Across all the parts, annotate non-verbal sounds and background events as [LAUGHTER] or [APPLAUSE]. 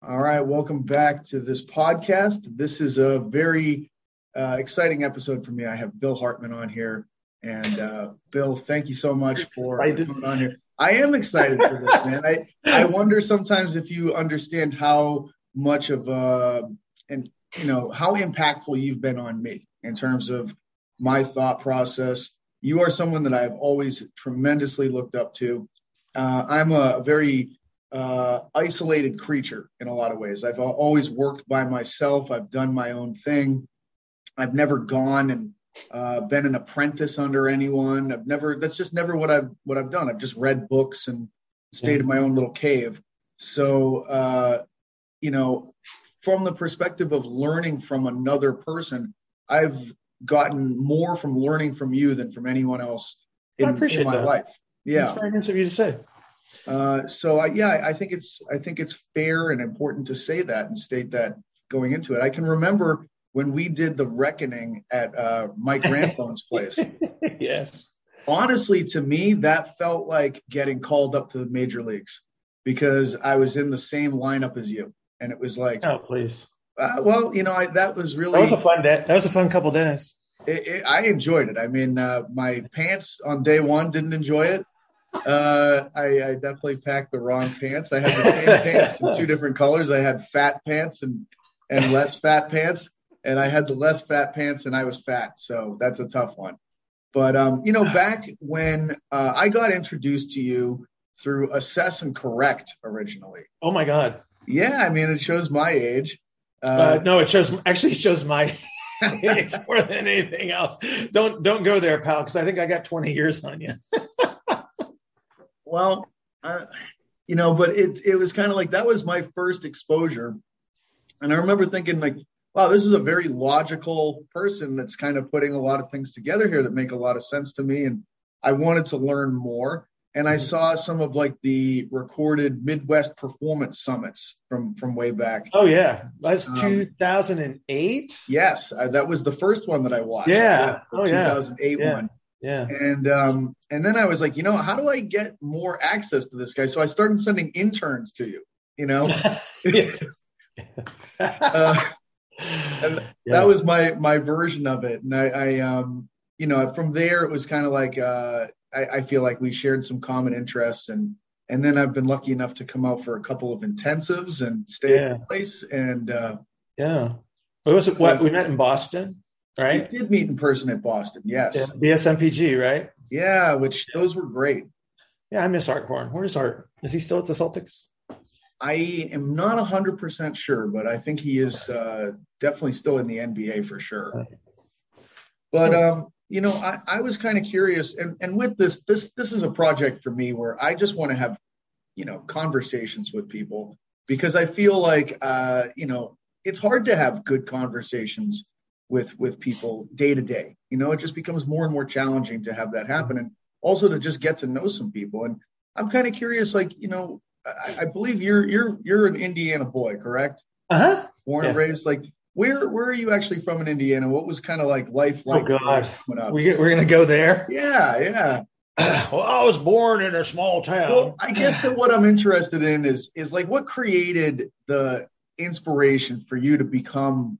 All right, welcome back to this podcast. This is a very uh, exciting episode for me. I have Bill Hartman on here, and uh, Bill, thank you so much for coming on here. I am excited for this, man. I I wonder sometimes if you understand how much of uh and you know how impactful you've been on me in terms of my thought process. You are someone that I've always tremendously looked up to. Uh, I'm a very uh, isolated creature in a lot of ways. I've always worked by myself. I've done my own thing. I've never gone and uh, been an apprentice under anyone. I've never. That's just never what I've what I've done. I've just read books and stayed in my own little cave. So, uh, you know, from the perspective of learning from another person, I've gotten more from learning from you than from anyone else in, in my that. life. Yeah, that's very nice of you to say. Uh, so I, yeah, I think it's I think it's fair and important to say that and state that going into it. I can remember when we did the reckoning at uh, Mike Rampone's place. [LAUGHS] yes. Honestly, to me, that felt like getting called up to the major leagues because I was in the same lineup as you, and it was like, oh please. Uh, well, you know, I, that was really that was a fun day. That was a fun couple days. It, it, I enjoyed it. I mean, uh, my pants on day one didn't enjoy it. Uh, I, I, definitely packed the wrong pants. I had the same pants in two different colors. I had fat pants and and less fat pants, and I had the less fat pants, and I was fat. So that's a tough one. But um, you know, back when uh, I got introduced to you through Assess and Correct originally. Oh my God. Yeah, I mean, it shows my age. Uh, uh, no, it shows actually it shows my [LAUGHS] age more than anything else. Don't don't go there, pal, because I think I got 20 years on you. [LAUGHS] well, uh, you know, but it it was kind of like that was my first exposure, and I remember thinking like, wow, this is a very logical person that's kind of putting a lot of things together here that make a lot of sense to me, and I wanted to learn more. And I mm-hmm. saw some of like the recorded Midwest performance summits from from way back. Oh yeah, that's um, 2008. Yes, I, that was the first one that I watched. Yeah, oh 2008 yeah. one. Yeah. And um, and then I was like, you know, how do I get more access to this guy? So I started sending interns to you. You know. [LAUGHS] uh, and yes. that was my my version of it, and I, I um, you know, from there it was kind of like uh, I, I feel like we shared some common interests, and and then I've been lucky enough to come out for a couple of intensives and stay yeah. the place, and uh, yeah. What was it? What we met in Boston? Right? We did meet in person at Boston. Yes. Yeah, BSMPG, right? Yeah, which those were great. Yeah, I miss Art Horne. Where's Art? Is he still at the Celtics? I am not 100% sure, but I think he is uh, definitely still in the NBA for sure. But um, you know, I, I was kind of curious, and and with this, this this is a project for me where I just want to have, you know, conversations with people because I feel like, uh, you know, it's hard to have good conversations with with people day to day. You know, it just becomes more and more challenging to have that happen, and also to just get to know some people. And I'm kind of curious, like you know, I, I, believe you're you're you're an Indiana boy, correct? Uh huh. Born yeah. and raised, like where where are you actually from in Indiana? What was kind of like life like? Oh God, we we're gonna go there. Yeah, yeah. [CLEARS THROAT] well, I was born in a small town. Well, I guess that what I'm interested in is is like what created the inspiration for you to become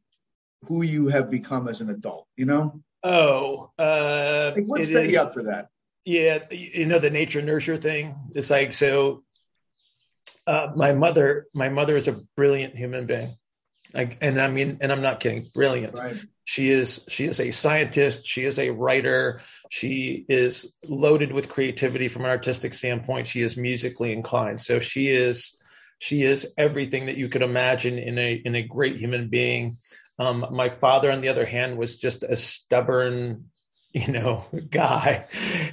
who you have become as an adult, you know? Oh, uh, like what set is, you up for that? Yeah, you know the nature nurture thing. It's like so. Uh, my mother, my mother is a brilliant human being, like, and I mean, and I'm not kidding, brilliant. Right. She is. She is a scientist. She is a writer. She is loaded with creativity from an artistic standpoint. She is musically inclined. So she is. She is everything that you could imagine in a in a great human being. Um, my father, on the other hand, was just a stubborn, you know, [LAUGHS] guy,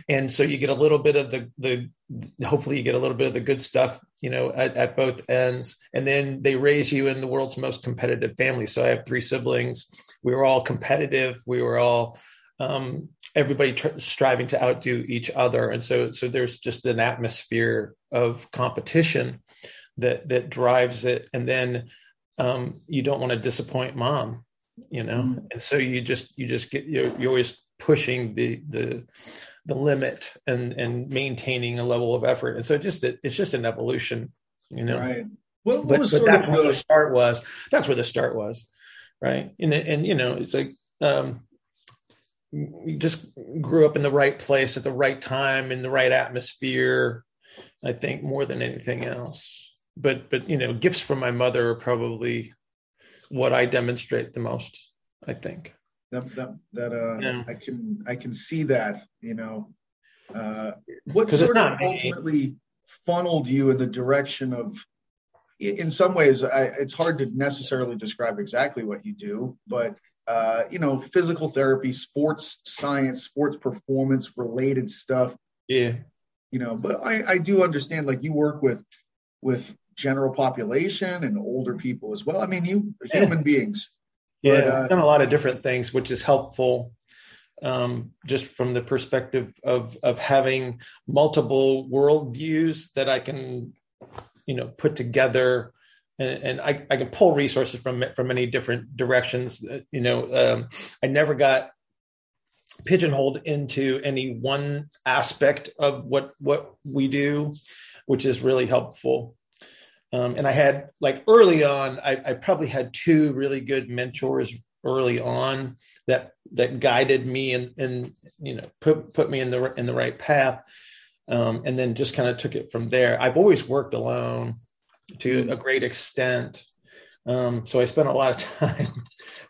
and so you get a little bit of the the. Hopefully, you get a little bit of the good stuff, you know, at, at both ends, and then they raise you in the world's most competitive family. So I have three siblings. We were all competitive. We were all um, everybody tr- striving to outdo each other, and so so there's just an atmosphere of competition that that drives it, and then um, you don't want to disappoint mom, you know, mm. and so you just you just get you're, you're always pushing the the the limit and and maintaining a level of effort, and so just it's just an evolution, you know. Right. What, what but, was but that's where the start was. That's where the start was, right? And and you know, it's like um, you just grew up in the right place at the right time in the right atmosphere. I think more than anything else. But but you know, gifts from my mother are probably what I demonstrate the most. I think that that, that uh, yeah. I can I can see that. You know, uh, what sort of ultimately funneled you in the direction of in some ways I, it's hard to necessarily describe exactly what you do but uh, you know physical therapy sports science sports performance related stuff yeah you know but i i do understand like you work with with general population and older people as well i mean you yeah. human beings yeah but, uh, I've done a lot of different things which is helpful um, just from the perspective of of having multiple worldviews that I can, you know, put together, and, and I, I can pull resources from from many different directions. You know, um, I never got pigeonholed into any one aspect of what what we do, which is really helpful. Um, and I had like early on, I, I, probably had two really good mentors early on that that guided me and and you know put put me in the in the right path um, and then just kind of took it from there i've always worked alone to mm-hmm. a great extent um, so i spent a lot of [LAUGHS] time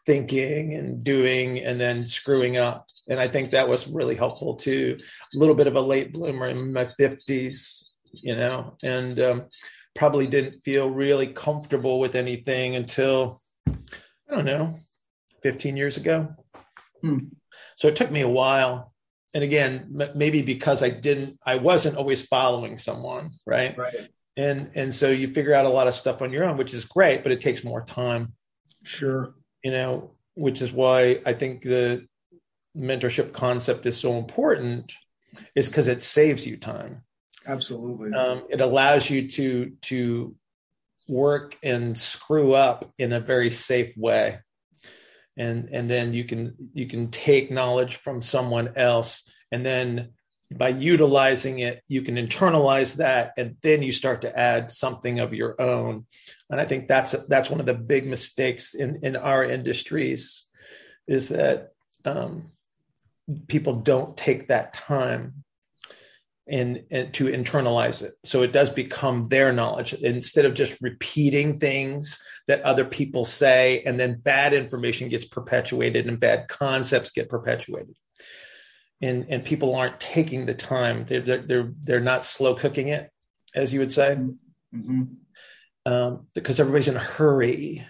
thinking and doing and then screwing up and i think that was really helpful too a little bit of a late bloomer in my 50s you know and um, probably didn't feel really comfortable with anything until i don't know 15 years ago. Hmm. So it took me a while. And again, m- maybe because I didn't, I wasn't always following someone, right? Right. And and so you figure out a lot of stuff on your own, which is great, but it takes more time. Sure. You know, which is why I think the mentorship concept is so important, is because it saves you time. Absolutely. Um, it allows you to to work and screw up in a very safe way. And and then you can you can take knowledge from someone else. And then by utilizing it you can internalize that and then you start to add something of your own. And i think that's that's one of the big mistakes in in our industries is that um, people don't take that time and, and to internalize it. So it does become their knowledge instead of just repeating things that other people say, and then bad information gets perpetuated and bad concepts get perpetuated. And and people aren't taking the time. They're they're they're, they're not slow cooking it, as you would say, mm-hmm. um, because everybody's in a hurry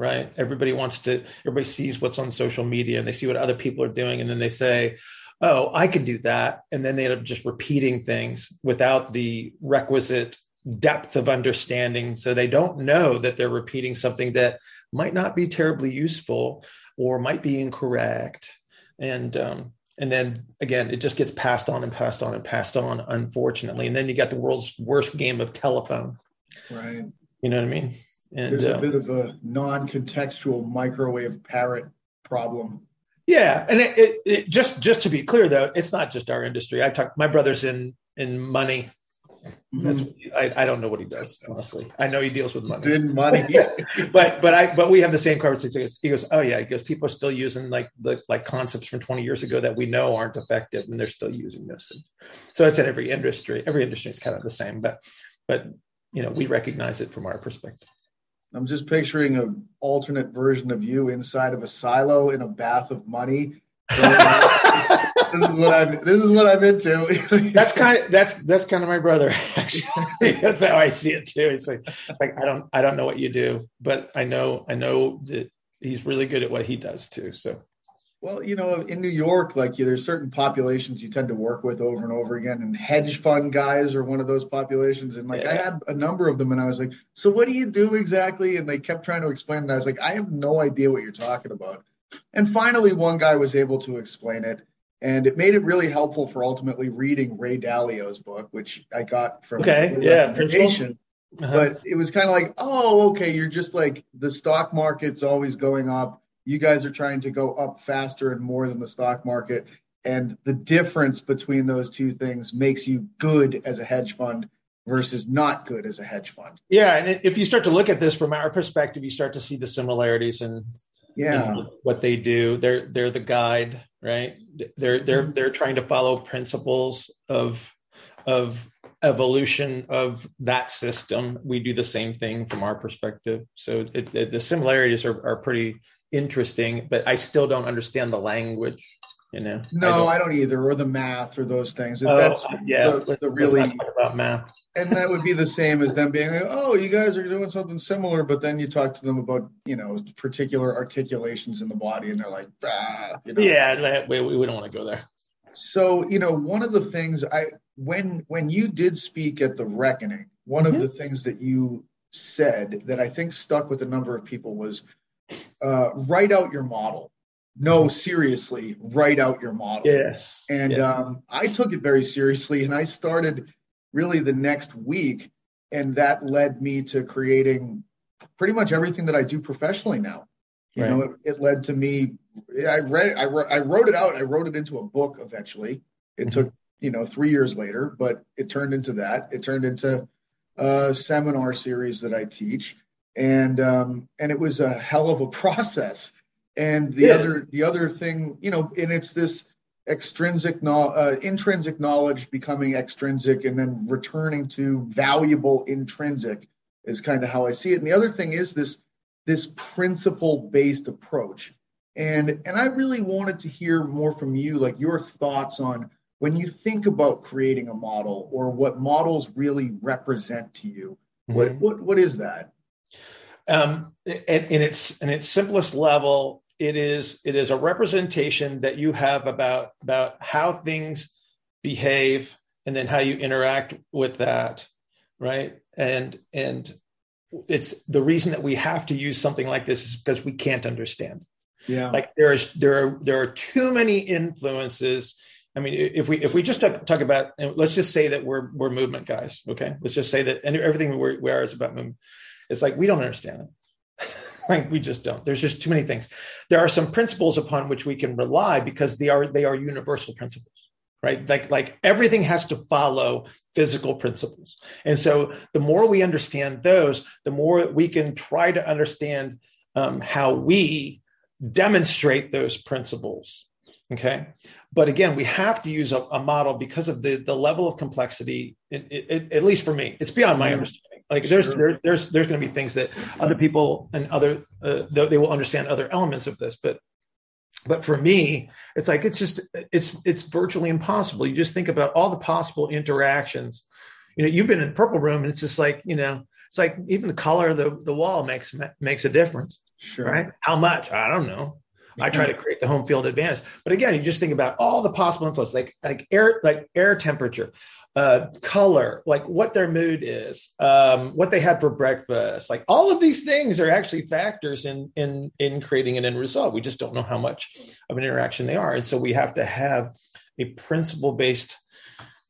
right? Everybody wants to, everybody sees what's on social media and they see what other people are doing. And then they say, oh, I could do that. And then they end up just repeating things without the requisite depth of understanding. So they don't know that they're repeating something that might not be terribly useful or might be incorrect. And, um, and then again, it just gets passed on and passed on and passed on, unfortunately. And then you got the world's worst game of telephone. Right. You know what I mean? And there's a uh, bit of a non-contextual microwave parrot problem. Yeah, and it, it, it, just just to be clear though, it's not just our industry. I talk. My brother's in in money. Mm-hmm. I, I don't know what he does honestly. I know he deals with money. In money, [LAUGHS] but but I but we have the same conversation. He goes, oh yeah, he goes. People are still using like the like concepts from twenty years ago that we know aren't effective, and they're still using those things. So it's in every industry. Every industry is kind of the same, but but you know we recognize it from our perspective. I'm just picturing an alternate version of you inside of a silo in a bath of money. this is what I'm. This is what I'm into. that's kind of that's that's kind of my brother. Actually, [LAUGHS] that's how I see it too. It's like like I don't I don't know what you do, but I know I know that he's really good at what he does too. So well, you know, in New York, like there's certain populations you tend to work with over and over again, and hedge fund guys are one of those populations. And like yeah. I had a number of them, and I was like, "So what do you do exactly?" And they kept trying to explain, and I was like, "I have no idea what you're talking about." And finally, one guy was able to explain it, and it made it really helpful for ultimately reading Ray Dalio's book, which I got from okay, yeah, Uh-huh. But it was kind of like, oh, okay, you're just like the stock market's always going up you guys are trying to go up faster and more than the stock market. And the difference between those two things makes you good as a hedge fund. versus not good as a hedge fund. Yeah, and if you start to look at this from our perspective, you start to see the similarities in, yeah. what they do. They're they're the guide, right? They're they're mm-hmm. they're trying to follow principles of of evolution of that system. We do the same thing from our perspective. So it, it, the similarities are, are pretty interesting, but I still don't understand the language. You know, no, I don't, I don't either, or the math or those things. Oh, that's yeah, the, the really about math. and that would be the same as them being like, oh, you guys are doing something similar, but then you talk to them about, you know, particular articulations in the body, and they're like, ah, you know. yeah, we, we don't want to go there. So, you know, one of the things I when when you did speak at the reckoning, one mm-hmm. of the things that you said that I think stuck with a number of people was uh, write out your model. No, seriously, write out your model. Yes. And yeah. um, I took it very seriously, and I started really the next week, and that led me to creating pretty much everything that I do professionally now. You right. know, it, it, led to me. I read, I, I wrote it out. I wrote it into a book eventually. It mm-hmm. took, you know, three years later, but it turned into that. It turned into a seminar series that I teach, and um, and it was a hell of a [LAUGHS] process. And the yeah. other, the other thing, you know, and it's this extrinsic, uh, intrinsic knowledge becoming extrinsic, and then returning to valuable intrinsic is kind of how I see it. And the other thing is this this principle based approach. And, and I really wanted to hear more from you, like your thoughts on when you think about creating a model or what models really represent to you. Mm-hmm. What, what, what is that? Um, in, in its in its simplest level, it is it is a representation that you have about about how things behave and then how you interact with that, right? And and it's the reason that we have to use something like this is because we can't understand. Yeah. Like there's there are there are too many influences. I mean, if we if we just talk, talk about let's just say that we're we're movement guys, okay? Let's just say that and everything we we are is about movement. It's like we don't understand it. [LAUGHS] like we just don't. There's just too many things. There are some principles upon which we can rely because they are they are universal principles right like like everything has to follow physical principles and so the more we understand those the more we can try to understand um, how we demonstrate those principles okay but again we have to use a, a model because of the the level of complexity it, it, at least for me it's beyond my mm-hmm. understanding like there's sure. there, there's there's going to be things that other people and other uh, they will understand other elements of this but but for me it's like it's just it's it's virtually impossible. You just think about all the possible interactions. You know you've been in the purple room and it's just like you know it's like even the color of the, the wall makes makes a difference sure. right? How much? I don't know. I try to create the home field advantage. But again, you just think about all the possible influences, like like air, like air temperature, uh, color, like what their mood is, um, what they had for breakfast, like all of these things are actually factors in in in creating an end result. We just don't know how much of an interaction they are, and so we have to have a principle based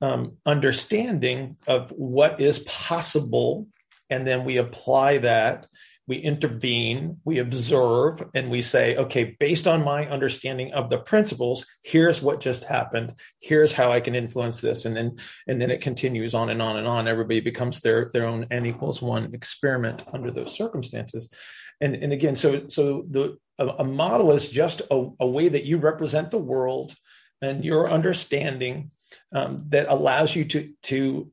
um, understanding of what is possible, and then we apply that we intervene, we observe, and we say, okay, based on my understanding of the principles, here's what just happened. Here's how I can influence this. And then and then it continues on and on and on. Everybody becomes their their own n equals one experiment under those circumstances. And and again, so so the a, a model is just a, a, way that you represent the world and your understanding um, that allows you to to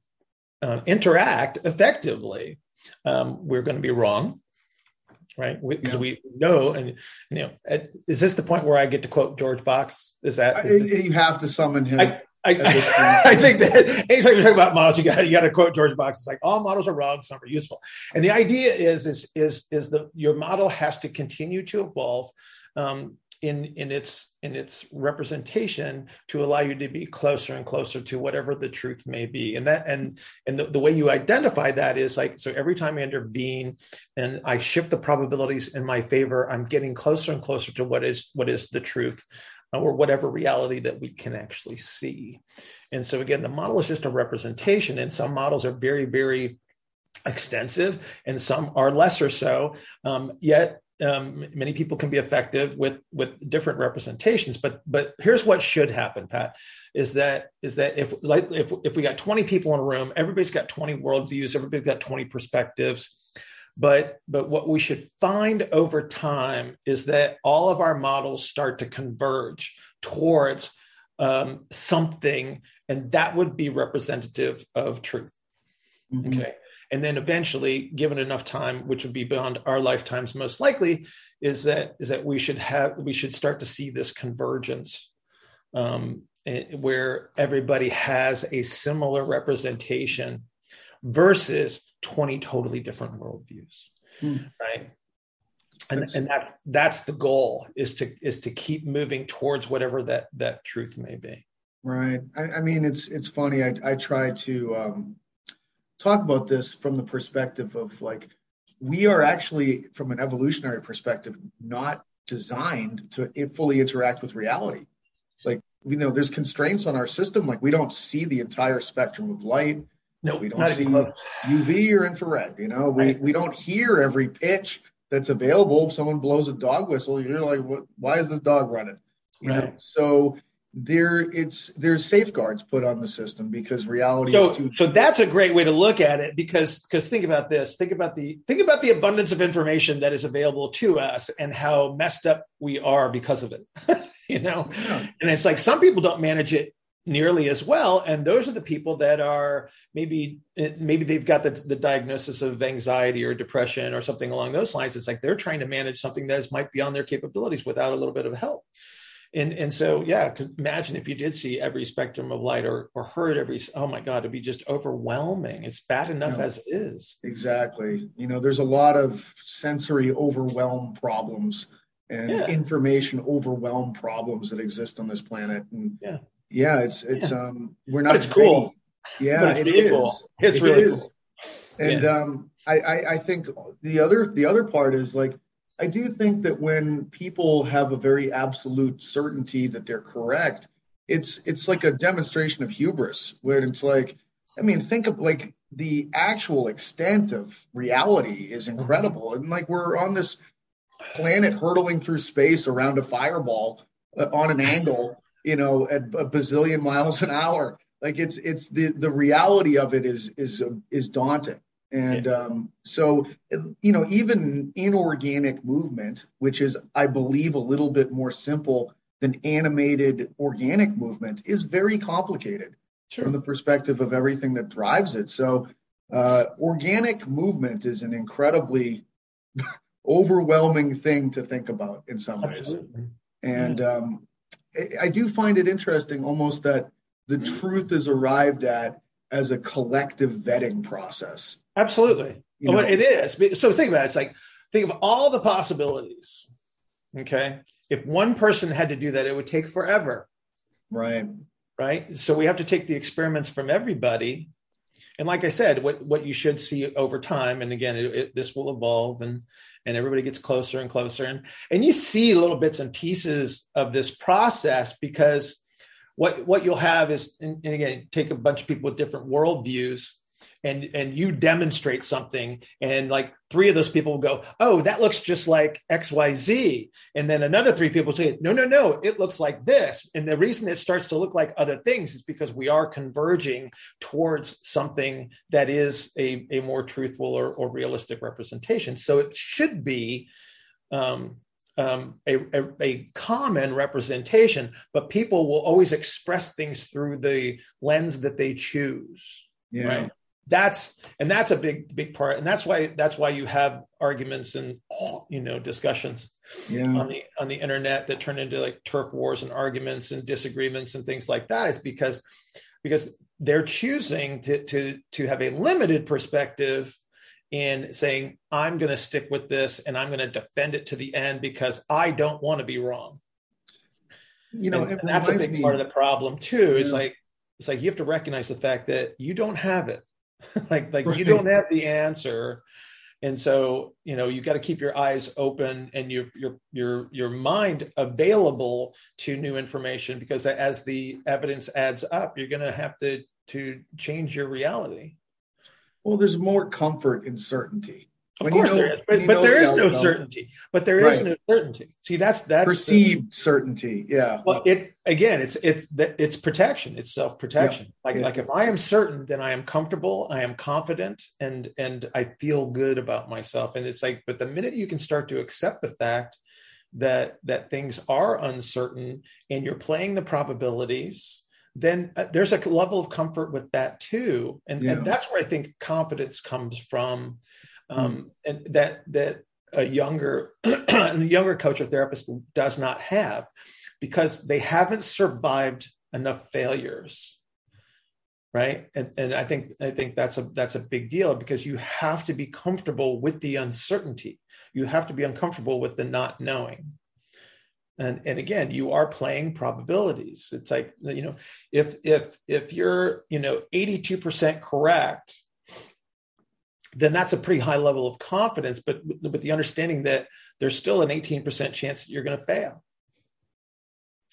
uh, interact effectively. Um, we're going to be wrong right? Because yeah. we know, and you know, is this the point where I get to quote George Box? Is that is I, you have to summon him? I, I, [LAUGHS] I, think that anytime you talk about models, you got you got to quote George Box. It's like all models are wrong, some are useful, and the idea is is is is the your model has to continue to evolve. Um, in in its in its representation to allow you to be closer and closer to whatever the truth may be. And that and and the, the way you identify that is like so every time i intervene and i shift the probabilities in my favor i'm getting closer and closer to what is what is the truth uh, or whatever reality that we can actually see. And so again the model is just a representation and some models are very very extensive and some are lesser so um, yet um, many people can be effective with with different representations but but here's what should happen pat is that is that if like if, if we got 20 people in a room everybody's got 20 worldviews everybody's got 20 perspectives. But but what we should find over time is that all of our models start to converge towards um, something and that would be representative of truth. Mm-hmm. okay and then eventually given enough time which would be beyond our lifetimes most likely is that is that we should have we should start to see this convergence um, where everybody has a similar representation versus 20 totally different worldviews hmm. right? And that's, and that that's the goal is to is to keep moving towards whatever that that truth may be. Right. I, I mean it's it's funny. I, I try to um, talk about this from the perspective of like we are actually from an evolutionary perspective not designed to fully interact with reality. Like you know there's constraints on our system. Like we don't see the entire spectrum of light. No we don't see uv or infrared you know? We, right. we don't hear every pitch that's available. If someone blows a dog whistle you're like what, why is this dog running? You right. know so there it's there's safeguards put on the system because reality so, too- so that's a great way to look at it because because think about this think about the think about the abundance of information that is available to us and how messed up we are because of it [LAUGHS] you know? Yeah. and it's like some people don't manage it nearly as well and those are the people that are maybe maybe they've got the, the diagnosis of anxiety or depression or something along those lines. It's like they're trying to manage something that is, might be on their capabilities without a little bit of help and and so yeah imagine if you did see every spectrum of light or or heard every oh my god it'd be just overwhelming it's bad enough as it is exactly you know there's a lot of sensory overwhelm problems and yeah. information overwhelm problems that exist on this planet and yeah yeah it's it's yeah. um we're not but it's cool yeah it really is cool. it's it really is. cool and yeah. um I, I i think the other the other part is like I do think that when people have a very absolute certainty that they're correct, it's it's like a demonstration of hubris, where it's like, I mean, think of like the actual extent of reality is incredible, and like we're on this planet hurtling through space around a fireball uh, on an angle, you know, at a bazillion miles an hour. Like it's it's the the reality of it is is is daunting. And yeah. um, so, you know, even inorganic movement, which is, I believe, a little bit more simple than animated organic movement, is very complicated sure. from the perspective of everything that drives it. So, uh, organic movement is an incredibly [LAUGHS] overwhelming thing to think about in some Absolutely. ways. And yeah. um, I do find it interesting almost that the truth is arrived at as a collective vetting process. Absolutely. You know? it is. So think about it. It's like, think of all the possibilities. Okay. If one person had to do that, it would take forever. Right. Right. So we have to take the experiments from everybody. And like I said, what, what you should see over time, and again, it, it, this will evolve and, and everybody gets closer and closer. And, and you see little bits and pieces of this process because what, what you'll have is, and, and again, take a bunch of people with different worldviews and and you demonstrate something and like three of those people will go oh that looks just like xyz and then another three people say no no no it looks like this. And the reason it starts to look like other things is because we are converging towards something that is a, a more truthful or, or realistic representation. So it should be um, um, a, a, a, common representation, but people will always express things through the lens that they choose. Yeah. Right that's and that's a big big part and that's why that's why you have arguments and you know discussions yeah. on the on the internet that turn into like turf wars and arguments and disagreements and things like that is because because they're choosing to to to have a limited perspective in saying i'm going to stick with this and i'm going to defend it to the end because i don't want to be wrong. You know and, and that's a big me, part of the problem too. Yeah. is like it's like you have to recognize the fact that you don't have it. [LAUGHS] Like like right. you don't have the answer. And so you know you got to keep your eyes open and your your your your mind available to new information because as the evidence adds up you're going to have to to change your reality well there's more comfort in certainty Of course you know, there is, but, but there is no certainty. But there is right. no certainty. See, that's that's perceived the, certainty. Yeah. Well, it again, it's it's it's protection. It's self protection. Yeah. Like yeah. like if I am certain, then I am comfortable, I am confident, and and I feel good about myself. And it's like, but the minute you can start to accept the fact that that things are uncertain, and you're playing the probabilities, then uh, there's a level of comfort with that too, and yeah. and that's where I think confidence comes from um, mm. and that that a younger [CLEARS THROAT] a younger coach or therapist does not have because they haven't survived enough failures. Right? And, and i think i think that's a that's a big deal because you have to be comfortable with the uncertainty. You have to be uncomfortable with the not knowing and and again you are playing probabilities it's like you know if if if you're you know 82% correct then that's a pretty high level of confidence, but with the understanding that there's still an 18% chance that you're going to fail.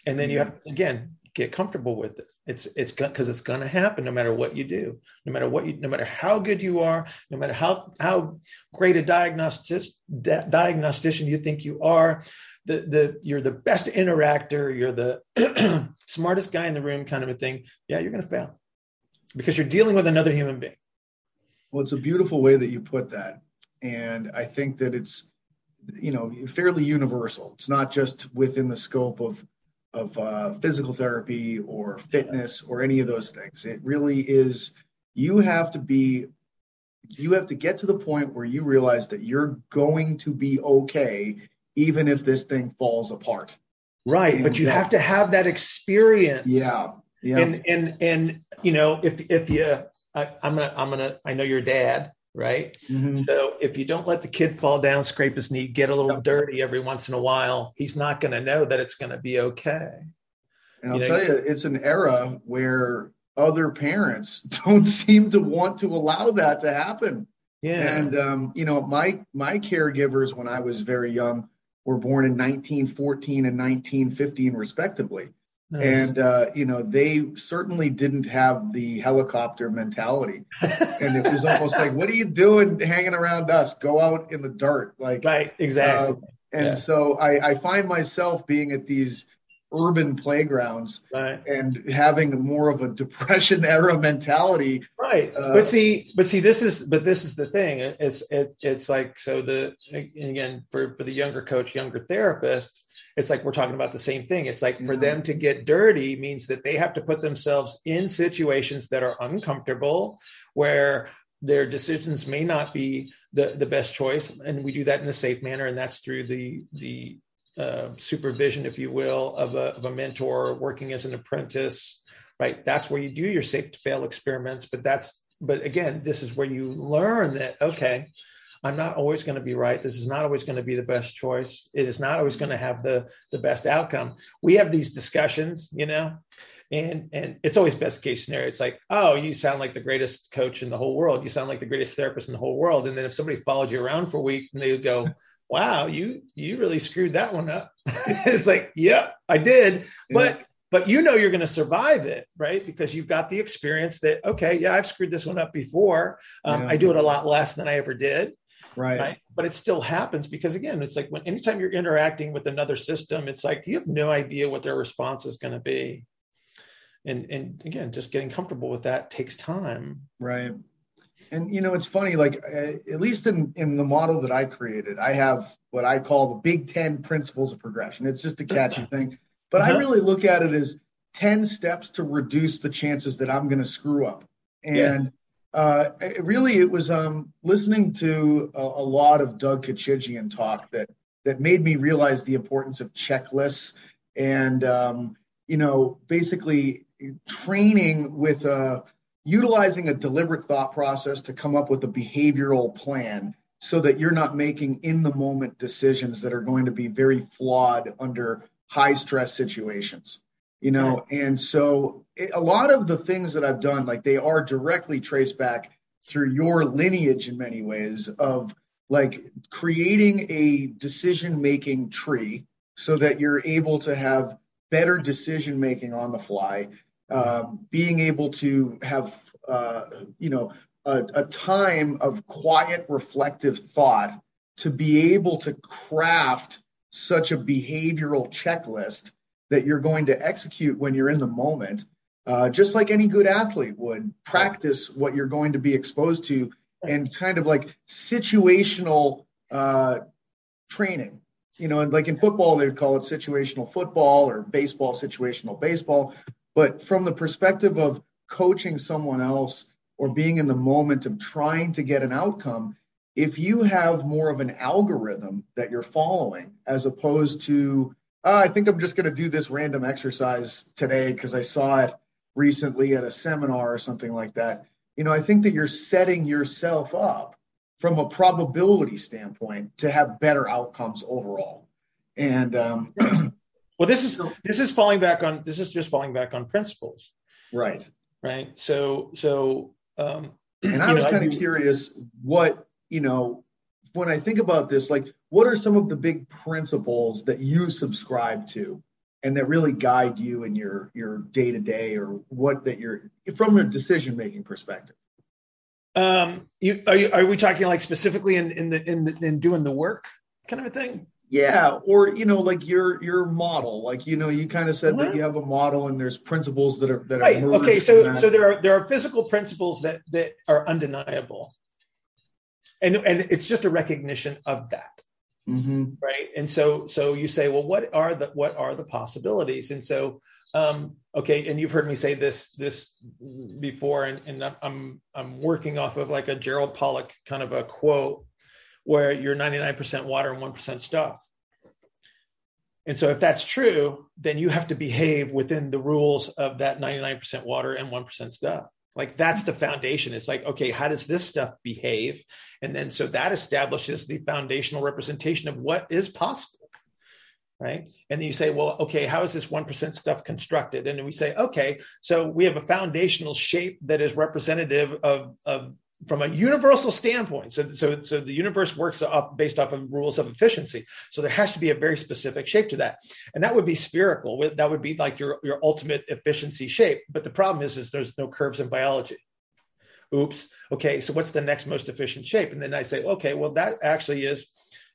And then you have, again, get comfortable with it. It's, it's because it's going to happen no matter what you do, no matter what you, no matter how good you are, no matter how, how great a diagnostic, di- diagnostician you think you are, the, the, you're the best interactor, you're the [CLEARS THROAT] smartest guy in the room kind of a thing. Yeah, you're going to fail because you're dealing with another human being. Well, it's a beautiful way that you put that. And I think that it's, you know, fairly universal. It's not just within the scope of, of uh, physical therapy or fitness or any of those things. It really is, you have to be, you have to get to the point where you realize that you're going to be okay, even if this thing falls apart. Right. And but you that, have to have that experience. Yeah. Yeah. And, and, and, you know, if, if you, I, am gonna, I'm gonna, I know your dad, right? Mm-hmm. So if you don't let the kid fall down, scrape his knee, get a little yep. dirty every once in a while, he's not going to know that it's going to be okay. And I'll you know, tell you, it's an era where other parents [LAUGHS] don't seem to want to allow that to happen. Yeah. And um, you know, my my caregivers when I was very young were born in 1914 and 1915 respectively. Nice. And uh, you know, they certainly didn't have the helicopter mentality, [LAUGHS] and it was almost like, "What are you doing, hanging around us? Go out in the dirt!" Like, right, exactly. Uh, and yeah. so I, I find myself being at these urban playgrounds right. and having more of a depression [LAUGHS] era mentality. Right. Uh, but see but see this is but this is the thing. It's it, it's like so the again for for the younger coach younger therapist it's like we're talking about the same thing. It's like for them to get dirty means that they have to put themselves in situations that are uncomfortable where their decisions may not be the, the best choice. And we do that in a safe manner and that's through the the uh, supervision, if you will, of a, of a mentor working as an apprentice, right? That's where you do your safe to fail experiments. But that's, but again, this is where you learn that, okay, I'm not always going to be right. This is not always going to be the best choice. It is not always going to have the, the best outcome. We have these discussions, you know, and and it's always best case scenario. It's like, oh, you sound like the greatest coach in the whole world. You sound like the greatest therapist in the whole world. And then if somebody followed you around for a week and they go, wow, you you really screwed that one up. [LAUGHS] it's like, yep, I did. But yeah. but you know you're going to survive it, right? Because you've got the experience that okay, yeah, I've screwed this one up before. Um, yeah. I do it a lot less than I ever did. Right. right. But it still happens because again, it's like when anytime you're interacting with another system, it's like you have no idea what their response is going to be. And and again, just getting comfortable with that takes time. Right and you know it's funny like uh, at least in in the model that i created i have what i call the big 10 principles of progression it's just a catchy [LAUGHS] thing but uh-huh. i really look at it as 10 steps to reduce the chances that i'm going to screw up and yeah. uh, it really it was um, listening to a, a, lot of doug Kechijian talk that that made me realize the importance of checklists and um, you know basically training with a utilizing a deliberate thought process to come up with a behavioral plan so that you're not making in the moment decisions that are going to be very flawed under high stress situations you know? And so it, a lot of the things that i've done like they are directly traced back through your lineage in many ways of like creating a decision making tree so that you're able to have better decision making on the fly um, being able to have uh, you know a, a time of quiet, reflective thought to be able to craft such a behavioral checklist that you're going to execute when you're in the moment, uh, just like any good athlete would practice what you're going to be exposed to and kind of like situational uh, training. You know, and like in football, they would call it situational football or baseball, situational baseball. But from the perspective of coaching someone else or being in the moment of trying to get an outcome, if you have more of an algorithm that you're following as opposed to, oh, I think I'm just going to do this random exercise today because I saw it recently at a seminar or something like that, you know, I think that you're setting yourself up from a probability standpoint to have better outcomes overall. And um, [CLEARS THROAT] well, this is this is falling back on this is just falling back on principles, right? Right. So so um, [CLEARS THROAT] and I was know, kind of curious what you know when I think about this, like what are some of the big principles that you subscribe to and that really guide you in your your day to day or what that you're from a decision making perspective? Um, you, are you, are we talking like specifically in in the in the, in doing the work kind of a thing? Yeah, or you know, like your your model, like you know, you kind of said that uh-huh. you have a model and there's principles that are that right. are okay. So so there are there are physical principles that that are undeniable, and and it's just a recognition of that. Mm-hmm. Right. And so, so you say, well, what are the, what are the possibilities? And so, um, okay. And you've heard me say this, this before, and, and I'm, I'm working off of like a Gerald Pollack kind of a quote where you're 99% water and 1% stuff. And so if that's true, then you have to behave within the rules of that 99% water and 1% stuff. Like that's the foundation. It's like, okay, how does this stuff behave? And then so that establishes the foundational representation of what is possible. Right. And then you say, well, okay, how is this 1% stuff constructed? And then we say, okay, so we have a foundational shape that is representative of, of from a universal standpoint. So, so, so the universe works up based off of rules of efficiency. So there has to be a very specific shape to that, and that would be spherical. That would be like your your ultimate efficiency shape. But the problem is, is there's no curves in biology. Oops. Okay. So what's the next most efficient shape? And then I say, okay, well that actually is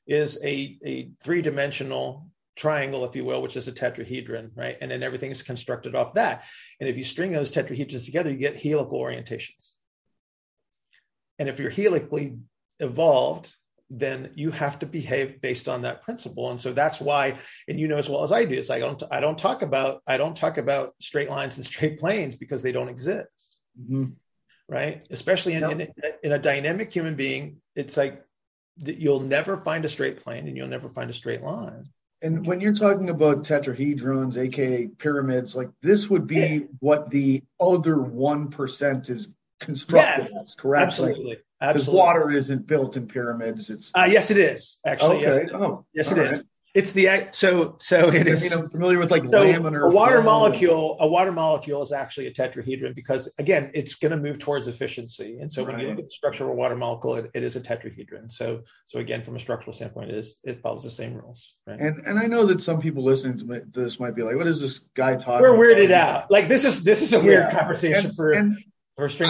is a a three dimensional triangle, if you will, which is a tetrahedron, right? And then everything is constructed off that. And if you string those tetrahedrons together, you get helical orientations. And if you're helically evolved, then you have to behave based on that principle. And so that's why, and you know as well as I do, it's I don't I don't talk about I don't talk about straight lines and straight planes because they don't exist. Mm-hmm. Right. Especially in, in, in a dynamic human being, it's like you'll never find a straight plane and you'll never find a straight line. And when you're talking about tetrahedrons, aka pyramids, like this would be yeah. what the other one percent is constructed yes, as, correct? Absolutely. Like, absolutely. water isn't built in pyramids. It's uh, yes, it is actually. Okay. Yes, oh, yes, it right. is. It's the so so it is. I mean, I'm familiar with like so laminar. A water molecule, a water molecule is actually a tetrahedron because again, it's going to move towards efficiency. And so right. when you look at the structure of a water molecule, it, it is a tetrahedron. So so again, from a structural standpoint, it is it follows the same rules. Right? And and I know that some people listening to this might be like, "What is this guy talking?" We're weirded out. Like this is this is a weird yeah. conversation and, for. And,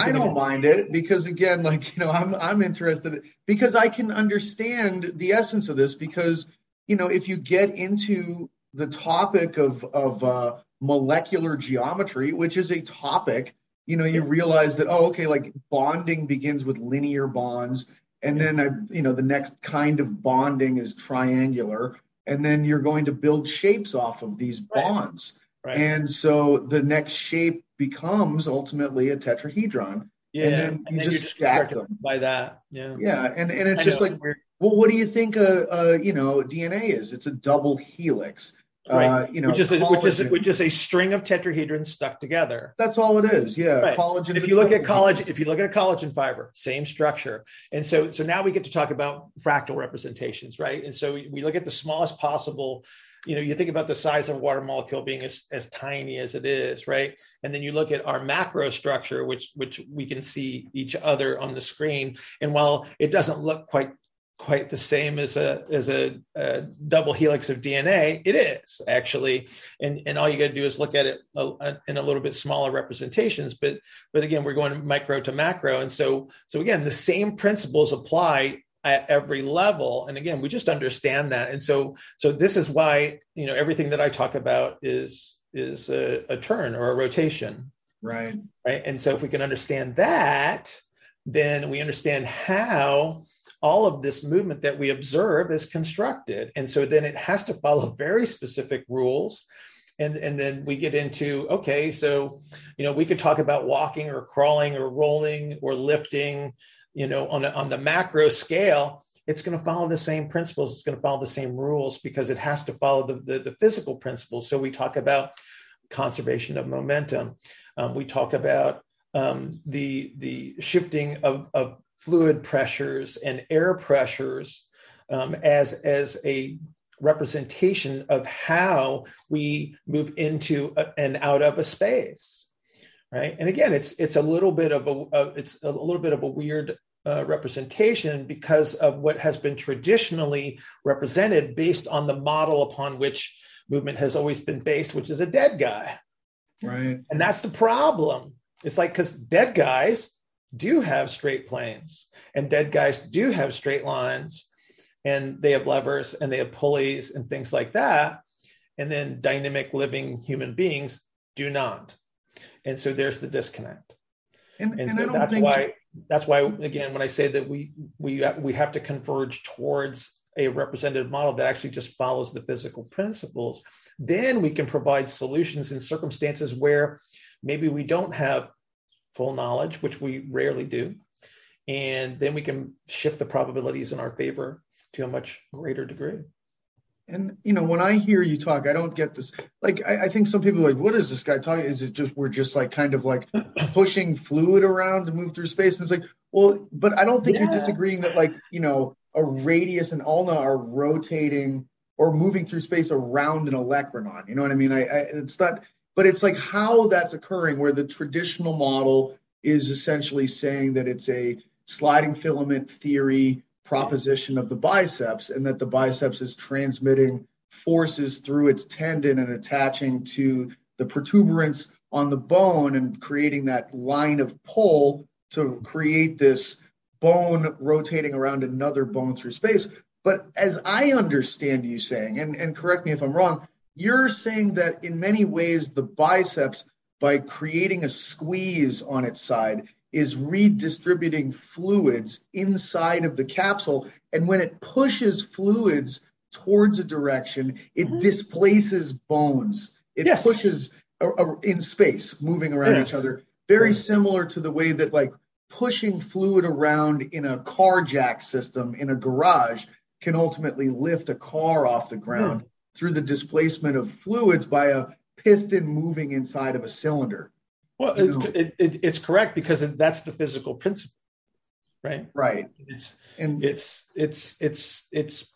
I don't mind it because again, like you know, I'm I'm interested because I can understand the essence of this because you know if you get into the topic of of uh, molecular geometry, which is a topic, you know, you realize that oh, okay, like bonding begins with linear bonds, and then I, you know, the next kind of bonding is triangular, and then you're going to build shapes off of these bonds. Right. And so the next shape becomes ultimately a tetrahedron. Yeah, and then you and then just, just stack them by that. Yeah, yeah, and and it's I just know. like, well, what do you think a, a you know DNA is? It's a double helix. Right. Uh, you know, which is, a, which is which is a string of tetrahedrons stuck together. That's all it is. Yeah, right. collagen. If you look at collagen, if you look at a collagen fiber, same structure. And so so now we get to talk about fractal representations, right? And so we, we look at the smallest possible you know, you think about the size of a water molecule being as, as tiny as it is, right? And then you look at our macro structure, which which we can see each other on the screen. And while it doesn't look quite quite the same as a as a, a, double helix of DNA. It is actually, and and all you got to do is look at it in a little bit smaller representations. But but again, we're going micro to macro, and so so again, the same principles apply at every level. And again, we just understand that, and so so this is why you know everything that I talk about is is a, a turn or a rotation. Right. Right. And so if we can understand that, then we understand how all of this movement that we observe is constructed. And so then it has to follow very specific rules. And, and then we get into okay, so you know, we could talk about walking or crawling or rolling or lifting, you know, on a, on the macro scale. It's going to follow the same principles. It's going to follow the same rules because it has to follow the, the, the physical principles. So we talk about conservation of momentum. Um, we talk about um, the the shifting of, of fluid pressures and air pressures um, as as a representation of how we move into a, and out of a space right? And again it's it's a little bit of a, a it's a little bit of a weird uh, representation because of what has been traditionally represented based on the model upon which movement has always been based which is a dead guy. Right. And that's the problem. It's like because dead guys do have straight planes and dead guys do have straight lines and they have levers and they have pulleys and things like that. And then dynamic living human beings do not and so there's the disconnect and, and, and so that's why that's why again when i say that we we we have to converge towards a representative model that actually just follows the physical principles then we can provide solutions in circumstances where maybe we don't have full knowledge, which we rarely do. And then we can shift the probabilities in our favor to a much greater degree. And you know, when I hear you talk, I don't get this. Like, I, I, think some people are like, "What is this guy talking?" Is it just we're just like kind of like [CLEARS THROAT] pushing fluid around to move through space? And it's like, well, but I don't think yeah. you're disagreeing that like you know a radius and ulna are rotating or moving through space around an olecranon. You know what I mean? I, I it's not but it's like how that's occurring where the traditional model is essentially saying that it's a sliding filament theory proposition of the biceps and that the biceps is transmitting forces through its tendon and attaching to the protuberance on the bone and creating that line of pull to create this bone rotating around another bone through space. But as I understand you saying, and, and correct me if I'm wrong, you're saying that in many ways, the biceps, by creating a squeeze on its side, is redistributing fluids inside of the capsule. And when it pushes fluids towards a direction, it mm-hmm. displaces bones. It yes. pushes in space, moving around yeah. each other. Very similar to the way that, like, pushing fluid around in a car jack system in a garage can ultimately lift a car off the ground. Mm through the displacement of fluids by a piston moving inside of a cylinder. Well, it's, it, it, it's correct because that's the physical principle, right? Right. It's and it's it's it's it's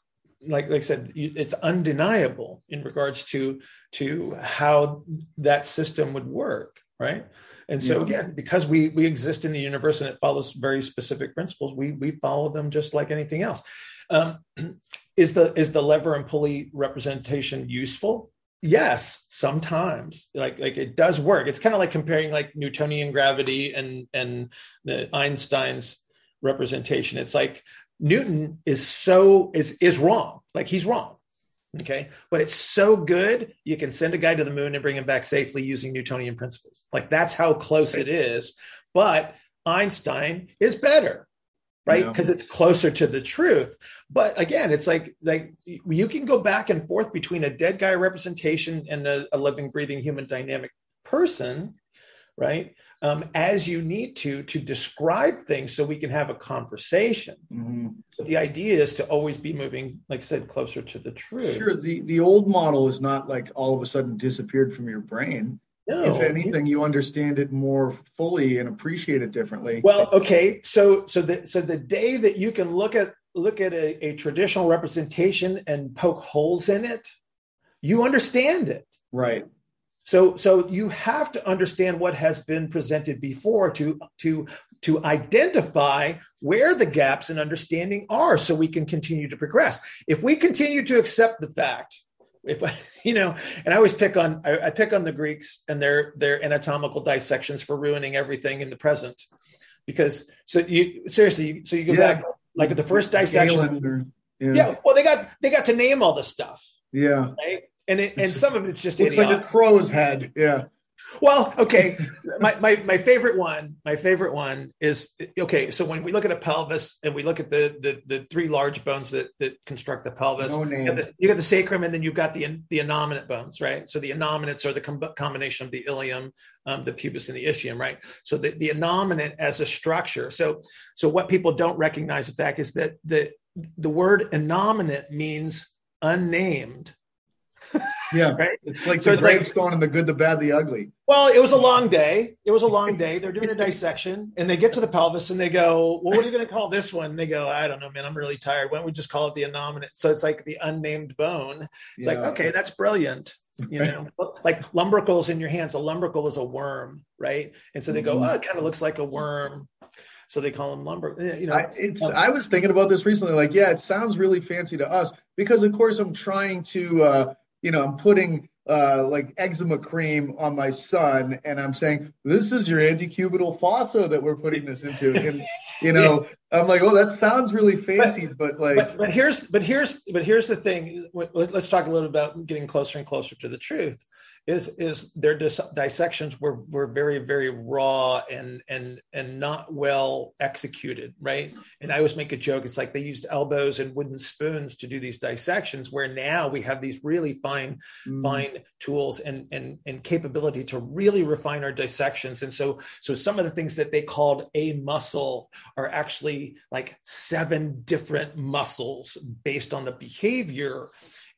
like like I said, it's undeniable in regards to to how that system would work, right? And so yeah. again, because we we exist in the universe and it follows very specific principles, we we follow them just like anything else. Um, [CLEARS THROAT] is the is the lever and pulley representation useful? Yes, sometimes. Like like it does work. It's kind of like comparing like Newtonian gravity and and the Einstein's representation. It's like Newton is so is is wrong. Like he's wrong. Okay. But it's so good, you can send a guy to the moon and bring him back safely using Newtonian principles. Like that's how close it is. But Einstein is better right? Because it's closer to the truth. But again it's like like you can go back and forth between a dead guy representation and a, a living breathing human dynamic person right? Um, as you need to to describe things so we can have a conversation. Mm-hmm. but the idea is to always be moving like i said closer to the truth. Sure the the old model is not like all of a sudden disappeared from your brain no. If anything, you understand it more fully and appreciate it differently. Well, okay. So so the so the day that you can look at look at a, a traditional representation and poke holes in it, you understand it. Right. So, so you have to understand what has been presented before to to to identify where the gaps in understanding are, so we can continue to progress. If we continue to accept the fact, if [LAUGHS] you know, and I always pick on I, I pick on the Greeks and their their anatomical dissections for ruining everything in the present, because so you seriously, so you go yeah. back like the first dissection. Yeah. yeah, well, they got they got to name all the stuff. Yeah, right and it, and some of it's just looks idiotic. like a crow's head. Yeah. Well, okay. my, my my favorite one, my favorite one is okay. So when we look at a pelvis and we look at the the, the three large bones that that construct the pelvis, no you, got the, you got the sacrum, and then you've got the the innominate bones, right? So the innominates are the com- combination of the ilium, um, the pubis, and the ischium, right? So the the innominate as a structure. So so what people don't recognize the fact is that the the word innominate means unnamed yeah, right. It's like so the gravestone like, and the good, the bad, the ugly. Well, it was a long day. It was a long day. They're doing a dissection, and they get to the pelvis, and they go, "Well, what are you going to call this one?" And they go, "I don't know, man. I'm really tired. Why don't we just call it the innominate?" So it's like the unnamed bone. It's yeah. like, okay, that's brilliant. You know, [LAUGHS] like lumbricals in your hands. A lumbrical is a worm, right? And so they go, mm-hmm. "Oh, it kind of looks like a worm." so they call them lumber. Eh, you know, I, it's. Um, I was thinking about this recently. Like, yeah, it sounds really fancy to us because, of course, I'm trying to uh, you know, I'm putting uh, like eczema cream on my son, and I'm saying, "This is your antecubital fossa that we're putting this into." And you know, yeah. I'm like, "Oh, that sounds really fancy," but, but like, but, but, here's, but here's, but here's the thing. Let's talk a little bit about getting closer and closer to the truth is is their dis- dissections were were very very raw and and and not well executed right and i always make a joke it's like they used elbows and wooden spoons to do these dissections where now we have these really fine mm. fine tools and and and capability to really refine our dissections and so so some of the things that they called a muscle are actually like seven different muscles based on the behavior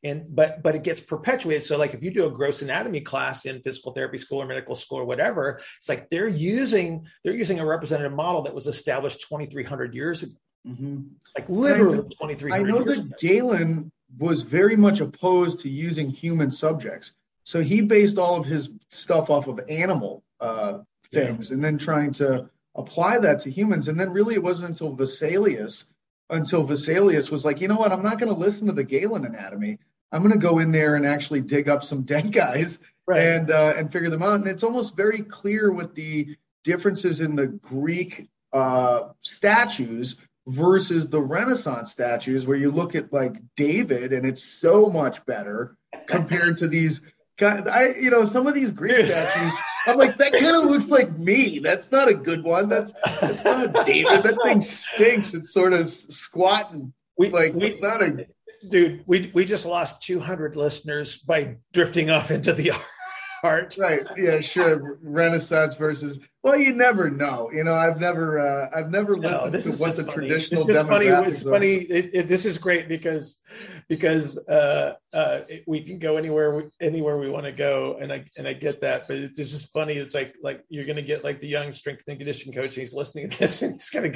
and but but it gets perpetuated so like if you do a gross anatomy class in physical therapy school or medical school or whatever it's like they're using they're using a representative model that was established 2300 years ago mm-hmm. like literally 2300 i know that galen was very much opposed to using human subjects so he based all of his stuff off of animal uh, things yeah. and then trying to apply that to humans and then really it wasn't until vesalius until Vesalius was like, you know what, I'm not going to listen to the Galen anatomy. I'm going to go in there and actually dig up some dead guys right. and uh, and figure them out. And it's almost very clear with the differences in the Greek uh, statues versus the Renaissance statues, where you look at like David and it's so much better compared to these. I, you know, some of these Greek [LAUGHS] statues I'm like, that kind of looks like me. That's not a good one. That's that's not David. That thing [LAUGHS] stinks. It's sort of squatting. We, like we, it's not a dude. We we just lost 200 listeners by drifting off into the [LAUGHS] art. Right. Yeah. Sure. Renaissance versus. Well, you never know. You know, I've never uh, I've never listened no, to what the funny. traditional this funny. It's are. funny. It, it, this is great because because uh, uh, it, we can go anywhere we, anywhere we want to go, and I and I get that, but it's just funny. It's like like you're going to get like the young strength and condition coach, and he's listening to this, and he's going to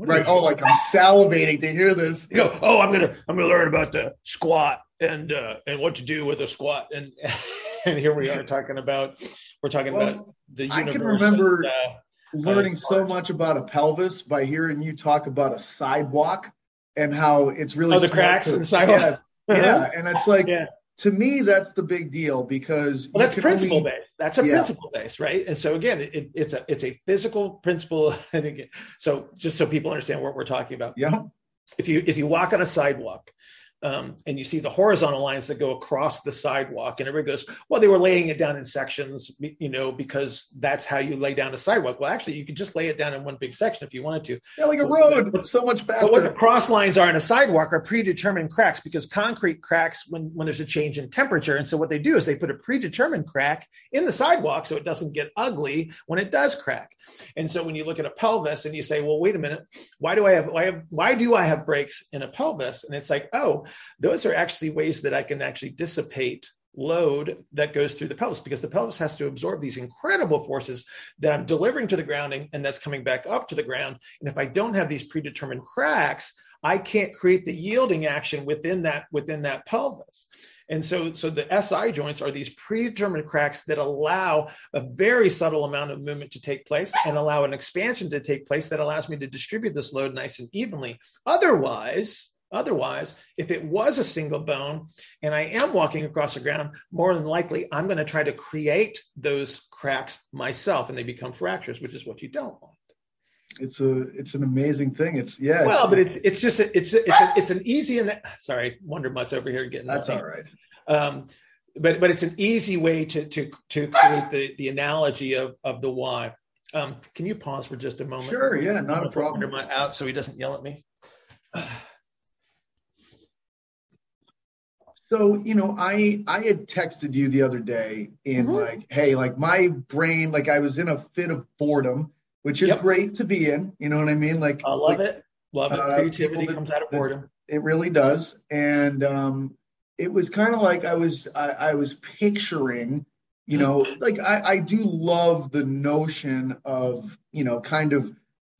go. right. Oh, like I'm salivating to hear this. You go. Oh, I'm gonna I'm gonna learn about the squat and uh, and what to do with a squat, and [LAUGHS] and here we are talking about we're talking well, about the universe. I can remember. And, uh, learning so much about a pelvis by hearing you talk about a sidewalk and how it's really oh, the cracks to, in the sidewalk. Yeah, yeah, and it's like [LAUGHS] yeah. To me that's the big deal because well, that's principle only, based. That's a yeah. principle based, right? And so again, it, it's a it's a physical principle. [LAUGHS] And again, so just so people understand what we're talking about. Yeah. If you if you walk on a sidewalk um, and you see the horizontal lines that go across the sidewalk and everybody goes well they were laying it down in sections you know because that's how you lay down a sidewalk. Well actually you could just lay it down in one big section if you wanted to. Yeah like a road but, so much faster but what the cross lines are in a sidewalk are predetermined cracks because concrete cracks when when there's a change in temperature and so what they do is they put a predetermined crack in the sidewalk so it doesn't get ugly when it does crack. And so when you look at a pelvis and you say well wait a minute. Why do i have why, have, why do i have breaks in a pelvis? And it's like oh those are actually ways that I can actually dissipate load that goes through the pelvis because the pelvis has to absorb these incredible forces that I'm delivering to the grounding and that's coming back up to the ground. And if I don't have these predetermined cracks, I can't create the yielding action within that within that pelvis. And so, so the SI joints are these predetermined cracks that allow a very subtle amount of movement to take place and allow an expansion to take place that allows me to distribute this load nice and evenly. Otherwise, Otherwise, if it was a single bone and I am walking across the ground, more than likely I'm going to try to create those cracks myself and they become fractures, which is what you don't want. It's a it's an amazing thing. It's yeah. Well, it's, but it's it's just a, it's a, it's a, it's an easy and sorry, Wonder Mutt's over here getting that's all right. Um, but but it's an easy way to to to create the the analogy of of the why. Um, can you pause for just a moment? Sure. Yeah, not a problem. Out so he doesn't yell at me. So, you know, I I had texted you the other day in mm-hmm. like, hey, like my brain, like I was in a fit of boredom, which is yep. great to be in. You know what I mean? Like I love like, it. Love it. Uh, Creativity comes out of boredom. It really does. And um it was kind of like I was I, I was picturing, you know, [LAUGHS] like I, I do love the notion of, you know, kind of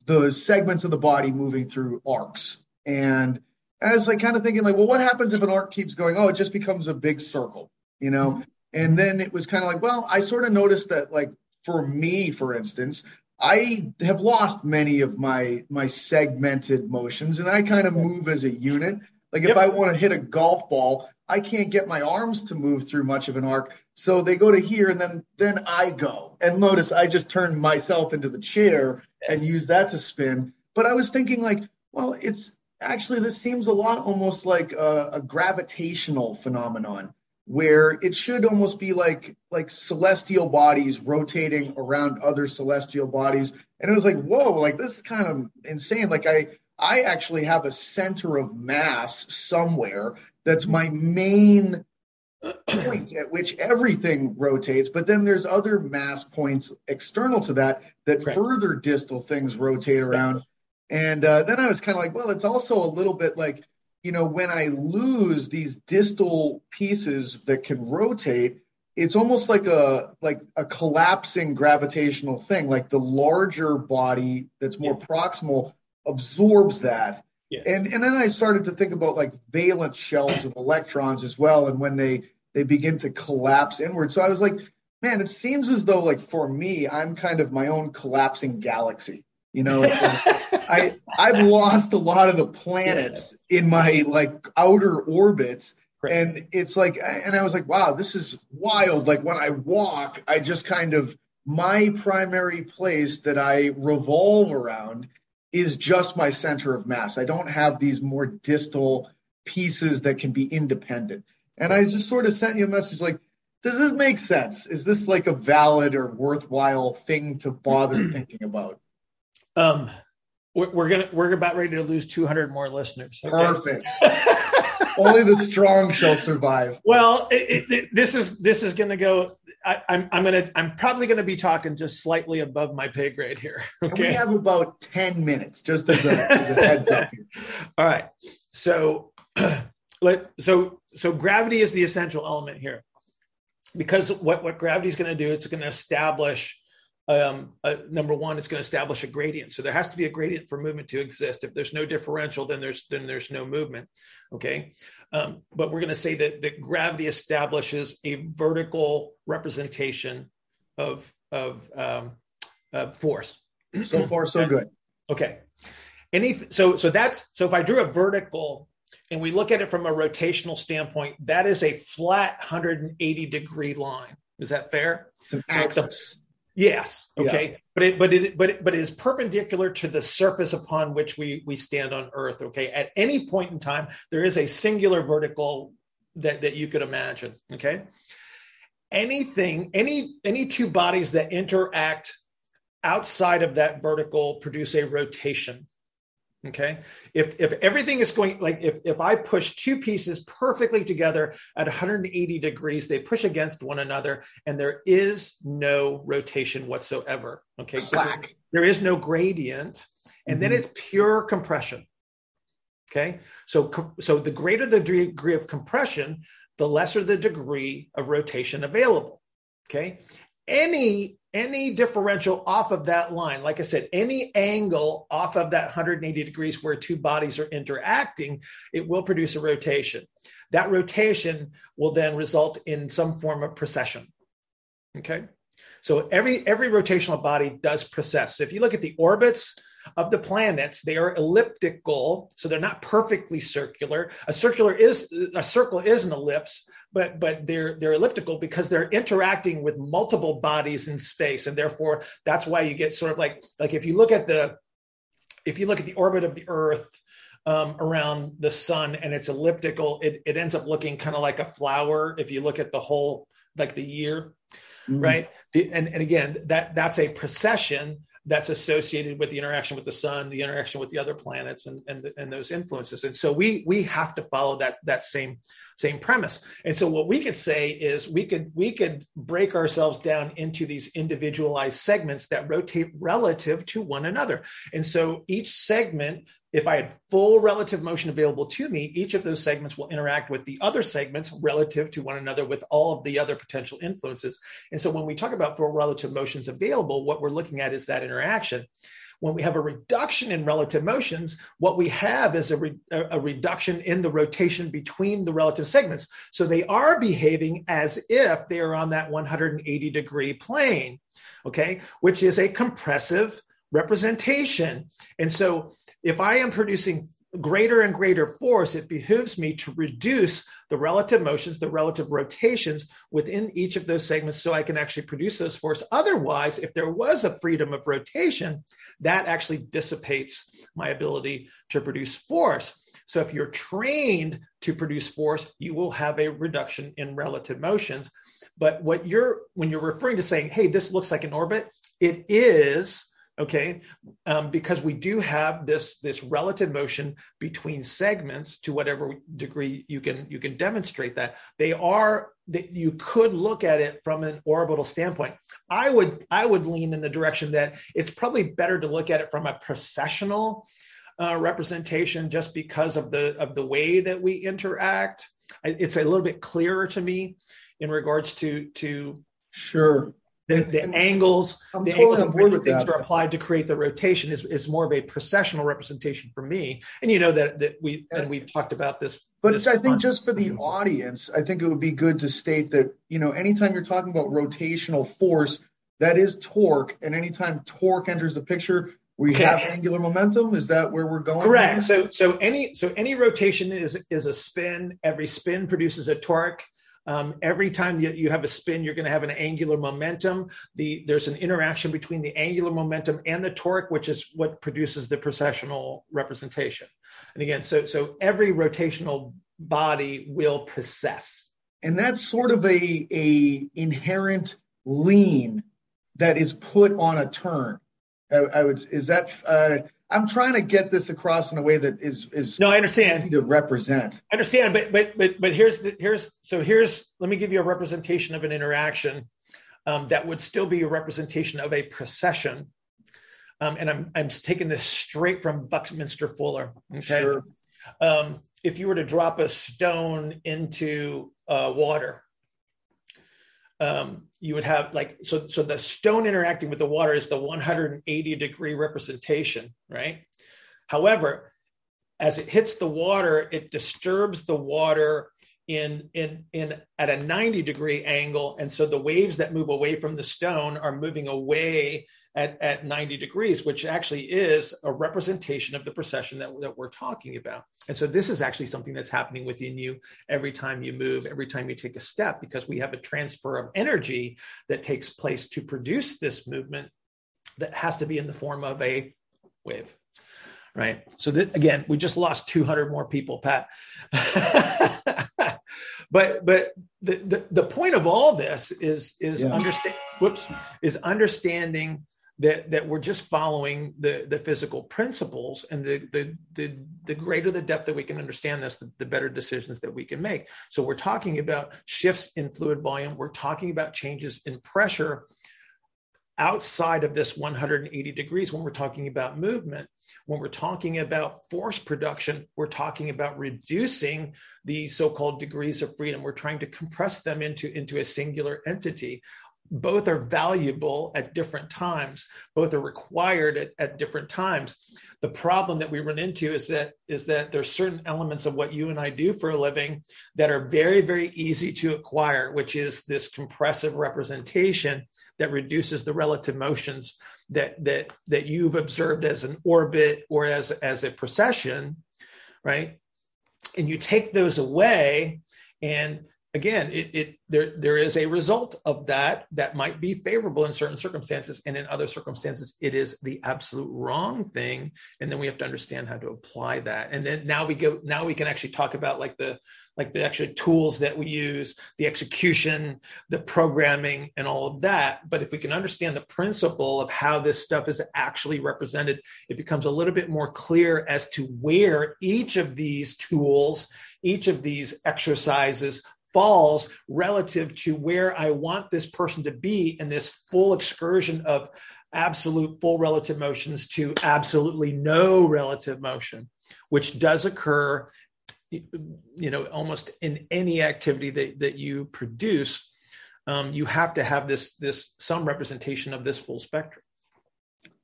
the segments of the body moving through arcs. And I was like kind of thinking like, well, what happens if an arc keeps going? Oh, it just becomes a big circle, you know? Mm-hmm. And then it was kind of like, well, I sort of noticed that like for me, for instance, I have lost many of my my segmented motions and I kind of move as a unit. Like if yep. I want to hit a golf ball, I can't get my arms to move through much of an arc. So they go to here and then then I go. And notice I just turn myself into the chair yes. and use that to spin. But I was thinking like, well, it's actually this seems a lot almost like a, a, gravitational phenomenon where it should almost be like like celestial bodies rotating around other celestial bodies. And it was like whoa like this is kind of insane. Like i i actually have a center of mass somewhere that's my main point at which everything rotates. But then there's other mass points external to that that right. further distal things rotate around and uh, then I was kind of like, well, it's also a little bit like, you know, when I lose these distal pieces that can rotate, it's almost like a like a collapsing gravitational thing. Like the larger body that's more yeah. proximal absorbs that. Yes. And and then I started to think about like valence shells of electrons as well, and when they they begin to collapse inward. So I was like, man, it seems as though like for me, I'm kind of my own collapsing galaxy. You know, [LAUGHS] I I've lost a lot of the planets in my like outer orbits. And it's like, and I was like, wow, this is wild. Like when I walk, I just kind of, my primary place that I revolve around is just my center of mass. I don't have these more distal pieces that can be independent. And I just sort of sent you a message like, does this make sense? Is this like a valid or worthwhile thing to bother [CLEARS THROAT] thinking about? Um, we're, gonna we're about ready to lose 200 more listeners. Okay? Perfect. [LAUGHS] Only the strong shall survive. Well, it, it, this is this is going to go. I, I'm I'm gonna I'm probably going to be talking just slightly above my pay grade here. [LAUGHS] Okay, we have about 10 minutes, just as a, as a heads up. Here. [LAUGHS] All right, so [CLEARS THROAT] let so so gravity is the essential element here because what what gravity is going to do it's going to establish um, uh, number one, it's going to establish a gradient. So there has to be a gradient for movement to exist. If there's no differential, then there's then there's no movement. Okay, um, but we're going to say that that gravity establishes a vertical representation of of, um, of force. So far, so good. Okay. Any so so that's so if I drew a vertical and we look at it from a rotational standpoint, that is a flat 180 degree line. Is that fair? It's an axis. Yes. Okay. Yeah. But it, but it, but it, but it is perpendicular to the surface upon which we we stand on Earth. Okay. At any point in time, there is a singular vertical that that you could imagine. Okay. Anything, any any two bodies that interact outside of that vertical produce a rotation. Okay. If if everything is going like if if I push two pieces perfectly together at 180 degrees, they push against one another, and there is no rotation whatsoever. Okay. Clack. There is no gradient, and mm-hmm. then it's pure compression. Okay. So so the greater the degree of compression, the lesser the degree of rotation available. Okay. Any any differential off of that line, like I said, any angle off of that 180 degrees where two bodies are interacting, it will produce a rotation. That rotation will then result in some form of precession. Okay. So every every rotational body does precess. So if you look at the orbits of the planets, they are elliptical, so they're not perfectly circular. A circular is a circle is an ellipse, but but they're they're elliptical because they're interacting with multiple bodies in space, and therefore that's why you get sort of like like if you look at the if you look at the orbit of the Earth. Um, around the sun and it's elliptical it, it ends up looking kind of like a flower if you look at the whole like the year mm-hmm. right? And, and again, that that's a precession that's associated with the interaction with the sun, the interaction with the other planets, and and, and those influences. And so we we have to follow that that same same premise. And so what we could say is we could we could break ourselves down into these individualized segments that rotate relative to one another. And so each segment if I had full relative motion available to me, each of those segments will interact with the other segments relative to one another with all of the other potential influences. And so when we talk about full relative motions available, what we're looking at is that interaction. When we have a reduction in relative motions, what we have is a, re- a reduction in the rotation between the relative segments. So they are behaving as if they are on that 180 degree plane, okay, which is a compressive representation. And so if I am producing greater and greater force, it behooves me to reduce the relative motions, the relative rotations within each of those segments so I can actually produce those force. Otherwise, if there was a freedom of rotation, that actually dissipates my ability to produce force. So if you're trained to produce force, you will have a reduction in relative motions. But what you're when you're referring to saying, hey, this looks like an orbit, it is okay um, because we do have this this relative motion between segments to whatever degree you can you can demonstrate that. They are that you could look at it from an orbital standpoint. I would i would lean in the direction that it's probably better to look at it from a precessional uh, representation just because of the of the way that we interact. It's a little bit clearer to me in regards to to sure the, the angles, I'm the totally angles of things that. are applied to create the rotation is, is more of a precessional representation for me. And you know that that we and we've talked about this. But this I think just for the audience, I think it would be good to state that you know anytime you're talking about rotational force, that is torque, and anytime torque enters the picture, we okay. have angular momentum. Is that where we're going? Correct. So so any so any rotation is is a spin. Every spin produces a torque. Um, every time you, you have a spin, you're going to have an angular momentum. The, there's an interaction between the angular momentum and the torque, which is what produces the precessional representation. And again, so, so every rotational body will precess. And that's sort of a, a inherent lean that is put on a turn. I, I would, is that, uh, I'm trying to get this across in a way that is is no, I understand to represent. I understand, but but but but here's the, here's so here's let me give you a representation of an interaction um, that would still be a representation of a precession, um, and I'm I'm taking this straight from Buckminster Fuller. Okay, sure. um, if you were to drop a stone into uh, water, um, you would have like so so the stone interacting with the water is the 180 degree representation right? However as it hits the water it disturbs the water in in in at a 90 degree angle. And so the waves that move away from the stone are moving away at, at 90 degrees which actually is a representation of the precession that, that we're talking about. And so this is actually something that's happening within you every time you move every time you take a step because we have a transfer of energy that takes place to produce this movement that has to be in the form of a wave right so that again we just lost 200 more people pat [LAUGHS] but but the, the, the point of all this is is yeah. understand whoops is understanding that that we're just following the the physical principles and the the the, the greater the depth that we can understand this the, the better decisions that we can make so we're talking about shifts in fluid volume we're talking about changes in pressure outside of this 180 degrees when we're talking about movement. When we're talking about force production, we're talking about reducing the so called degrees of freedom. We're trying to compress them into, into a singular entity. Both are valuable at different times. Both are required at, at, different times. The problem that we run into is that is that there's certain elements of what you and i do for a living that are very very easy to acquire which is this compressive representation that reduces the relative motions that that that you've observed as an orbit or as as a precession right? And you take those away and again, it, it there there is a result of that that might be favorable in certain circumstances, and in other circumstances, it is the absolute wrong thing. And then we have to understand how to apply that. And then now we go now we can actually talk about like the like the actual tools that we use, the execution, the programming, and all of that. But if we can understand the principle of how this stuff is actually represented, it becomes a little bit more clear as to where each of these tools, each of these exercises falls relative to where I want this person to be in this full excursion of absolute full relative motions to absolutely no relative motion, which does occur, you know, almost in any activity that, that you produce. Um, you have to have this this some representation of this full spectrum.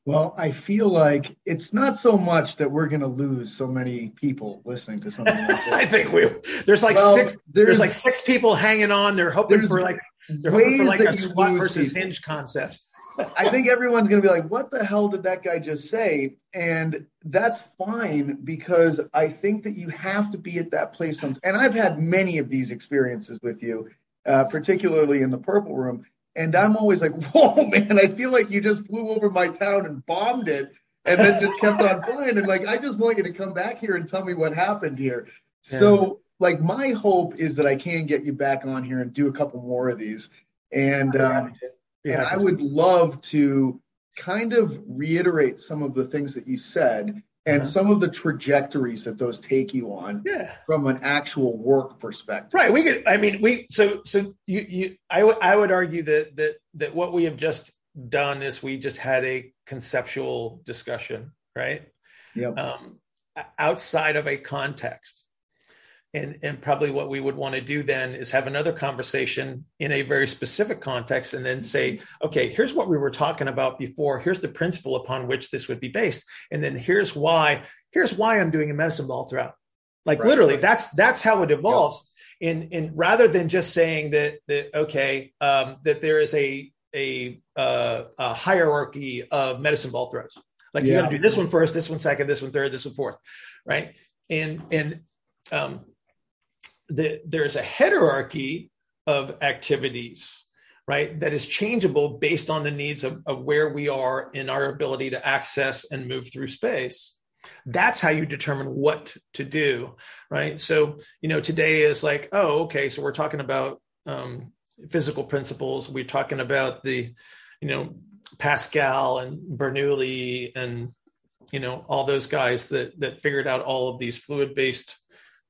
Well, I feel like it's not so much that we're going to lose so many people listening to something like. [LAUGHS] I think we there's like well, six there's, there's, like six people hanging on. They're hoping for like they're hoping for like a squat versus people. hinge concept. I think everyone's going to be like, "What the hell did that guy just say?" And that's fine because I think that you have to be at that place. Sometimes. And I've had many of these experiences with you, uh, particularly in the Purple Room and I'm always like, [LAUGHS] whoa, man, I feel like you just flew over my town and bombed it and then just kept on [LAUGHS] flying. And like, I just want you to come back here and tell me what happened here. Yeah. So, like, my hope is that I can get you back on here and do a couple more of these. And, um, and I would love to kind of reiterate some of the things that you said and uh-huh. some of the trajectories that those take you on yeah. from an actual work perspective. Right. We could, I mean, we, so, so you, you, I would, I would argue that, that, that what we have just done is we just had a conceptual discussion, right? Yeah. Um, outside of a context and and probably what we would want to do then is have another conversation in a very specific context and then say okay here's what we were talking about before. Here's the principle upon which this would be based. And then here's why here's why i'm doing a medicine ball throughout. Like right, literally right. that's that's how it evolves. In in rather than just saying that that okay um, that there is a a, uh, a hierarchy of medicine ball throws. Like yeah. you got to do this one first this one second this one third this one fourth right? And and um, the, there's a hierarchy of activities right that is changeable based on the needs of, of where we are in our ability to access and move through space. That's how you determine what to do right? So you know today is like oh okay so we're talking about um, physical principles. We're talking about the you know pascal and bernoulli and you know all those guys that that figured out all of these fluid based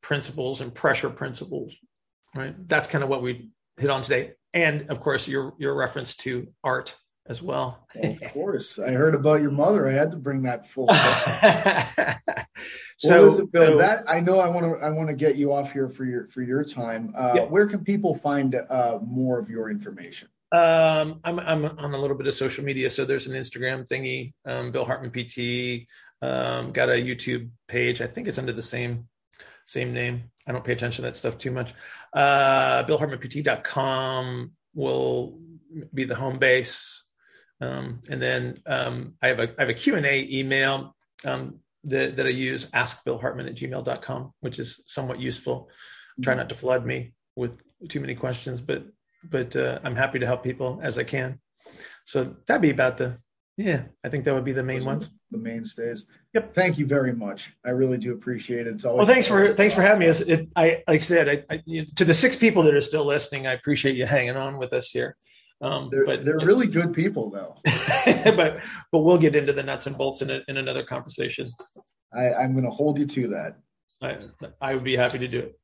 principles and pressure principles, right? That's kind of what we hit on today. And of course, your your reference to art as well. of course, I heard about your mother. I had to bring that full. [LAUGHS] [LAUGHS] so, well, Bill, so, that I know I want to I want to get you off here for your for your time. Uh, yeah. Where can people find uh, more of your information? Um, I'm I'm on a little bit of social media, so there's an Instagram thingy, um, Bill Hartman PT. Um, got a YouTube page. I think it's under the same same name. I don't pay attention to that stuff too much. Uh, BillHartmanPT.com will be the home base. Um, and then um, I have a I have a Q&A email um, that, that I use, askbillhartman at gmail.com, which is somewhat useful. Try not to flood me with too many questions, but but uh, I'm happy to help people as I can. So that'd be about the yeah, I think that would be the main ones the mainstays. Yep. Thank you very much. I really do appreciate it. It's always well, thanks for thanks for having me. It, I like I said, I, I, to the six people that are still listening, I appreciate you hanging on with us here. Um, they're, but they're really know. good people, though. [LAUGHS] but but we'll get into the nuts and bolts in a, in another conversation. I, I'm going to hold you to that. I I would be happy to do it.